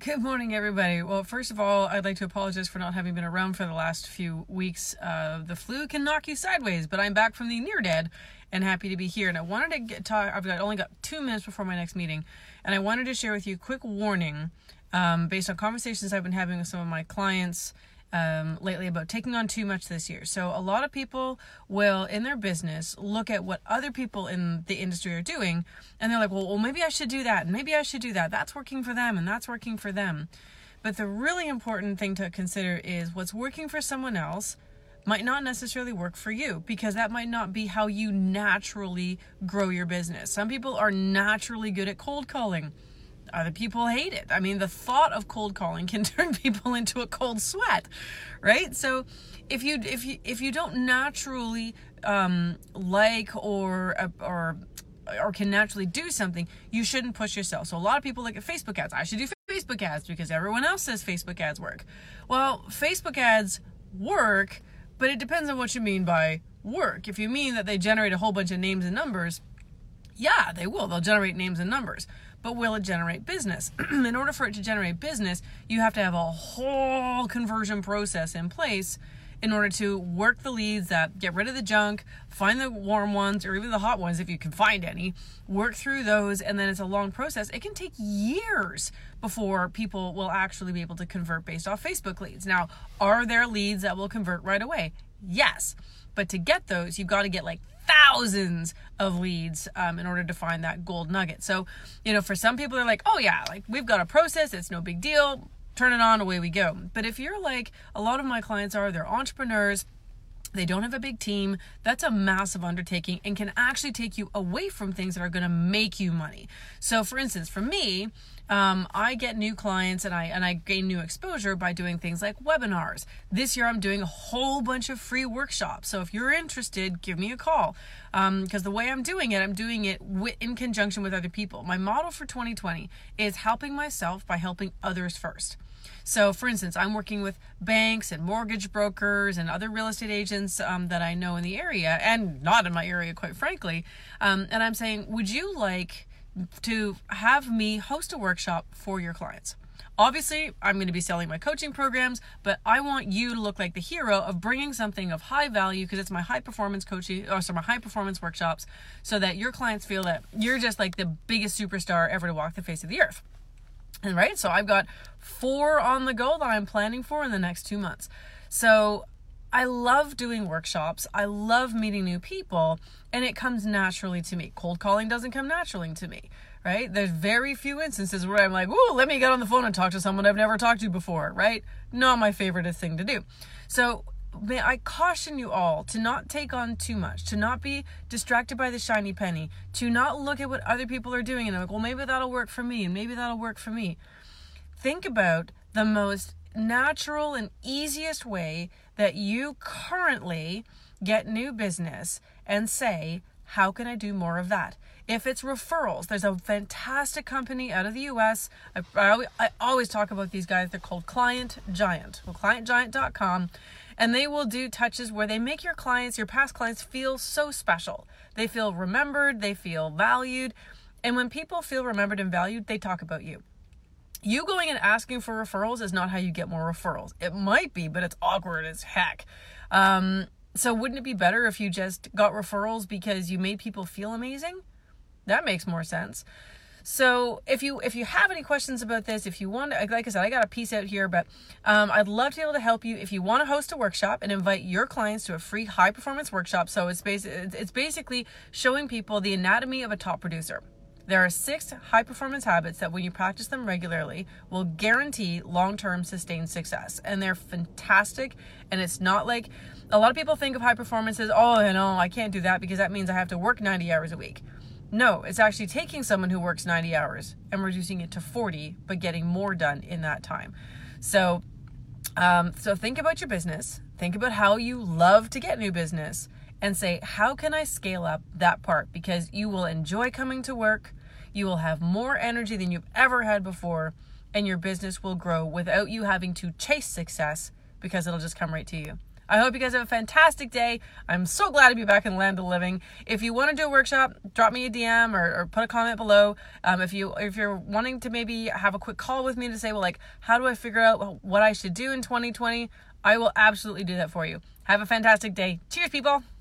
Good morning, everybody. Well, first of all, I'd like to apologize for not having been around for the last few weeks. Uh, the flu can knock you sideways, but I'm back from the near dead and happy to be here. And I wanted to get talk. I've got only got two minutes before my next meeting, and I wanted to share with you a quick warning um, based on conversations I've been having with some of my clients um, lately about taking on too much this year. So a lot of people will, in their business, look at what other people in the industry are doing, and they're like, well, well, maybe I should do that, and maybe I should do that. That's working for them, and that's working for them. But the really important thing to consider is what's working for someone else might not necessarily work for you because that might not be how you naturally grow your business. Some people are naturally good at cold calling other people hate it. I mean, the thought of cold calling can turn people into a cold sweat, right? So, if you if you if you don't naturally um, like or or or can naturally do something, you shouldn't push yourself. So a lot of people look at Facebook ads. I should do Facebook ads because everyone else says Facebook ads work. Well, Facebook ads work, but it depends on what you mean by work. If you mean that they generate a whole bunch of names and numbers, yeah, they will. They'll generate names and numbers but will it generate business? in order for it to generate business, you have to have a whole conversion process in place in order to work the leads that get rid of the junk, find the warm ones or even the hot ones if you can find any, work through those, and then it's a long process. It can take years before people will actually be able to convert based off Facebook leads. Now, are there leads that will convert right away? Yes. But to get those, you've got to get like thousands of leads um, in order to find that gold nugget. So, you know, for some people, they're like, oh, yeah, like we've got a process, it's no big deal, turn it on, away we go. But if you're like a lot of my clients are, they're entrepreneurs, they don't have a big team. That's a massive undertaking and can actually take you away from things that are going to make you money. So, for instance, for me, um, I get new clients and I and I gain new exposure by doing things like webinars. This year, I'm doing a whole bunch of free workshops. So, if you're interested, give me a call because um, the way I'm doing it, I'm doing it in conjunction with other people. My model for 2020 is helping myself by helping others first. So, for instance, I'm working with banks and mortgage brokers and other real estate agents um, that I know in the area and not in my area, quite frankly. Um, and I'm saying, would you like to have me host a workshop for your clients? Obviously, I'm going to be selling my coaching programs, but I want you to look like the hero of bringing something of high value because it's my high performance coaching or so my high performance workshops so that your clients feel that you're just like the biggest superstar ever to walk the face of the earth. And right, so I've got four on the go that I'm planning for in the next two months. So I love doing workshops. I love meeting new people, and it comes naturally to me. Cold calling doesn't come naturally to me, right? There's very few instances where I'm like, "Ooh, let me get on the phone and talk to someone I've never talked to before," right? Not my favorite thing to do. So may I caution you all to not take on too much, to not be distracted by the shiny penny, to not look at what other people are doing and I'm like, well, maybe that'll work for me and maybe that'll work for me. Think about the most natural and easiest way that you currently get new business and say, how can I do more of that? If it's referrals, there's a fantastic company out of the US. I, I, I always talk about these guys. They're called Client Giant. Well, clientgiant.com and they will do touches where they make your clients, your past clients, feel so special. They feel remembered, they feel valued. And when people feel remembered and valued, they talk about you. You going and asking for referrals is not how you get more referrals. It might be, but it's awkward as heck. Um, so, wouldn't it be better if you just got referrals because you made people feel amazing? That makes more sense. So if you if you have any questions about this, if you want, like I said, I got a piece out here, but um, I'd love to be able to help you. If you want to host a workshop and invite your clients to a free high performance workshop, so it's basically it's basically showing people the anatomy of a top producer. There are six high performance habits that, when you practice them regularly, will guarantee long term sustained success. And they're fantastic. And it's not like a lot of people think of high performance as, oh, you know, I can't do that because that means I have to work 90 hours a week. No, it's actually taking someone who works 90 hours and reducing it to 40, but getting more done in that time. So, um, so think about your business. Think about how you love to get new business, and say, how can I scale up that part? Because you will enjoy coming to work. You will have more energy than you've ever had before, and your business will grow without you having to chase success because it'll just come right to you. I hope you guys have a fantastic day. I'm so glad to be back in the land of living. If you want to do a workshop, drop me a DM or, or put a comment below. Um, if you if you're wanting to maybe have a quick call with me to say, well, like, how do I figure out what I should do in 2020? I will absolutely do that for you. Have a fantastic day. Cheers, people.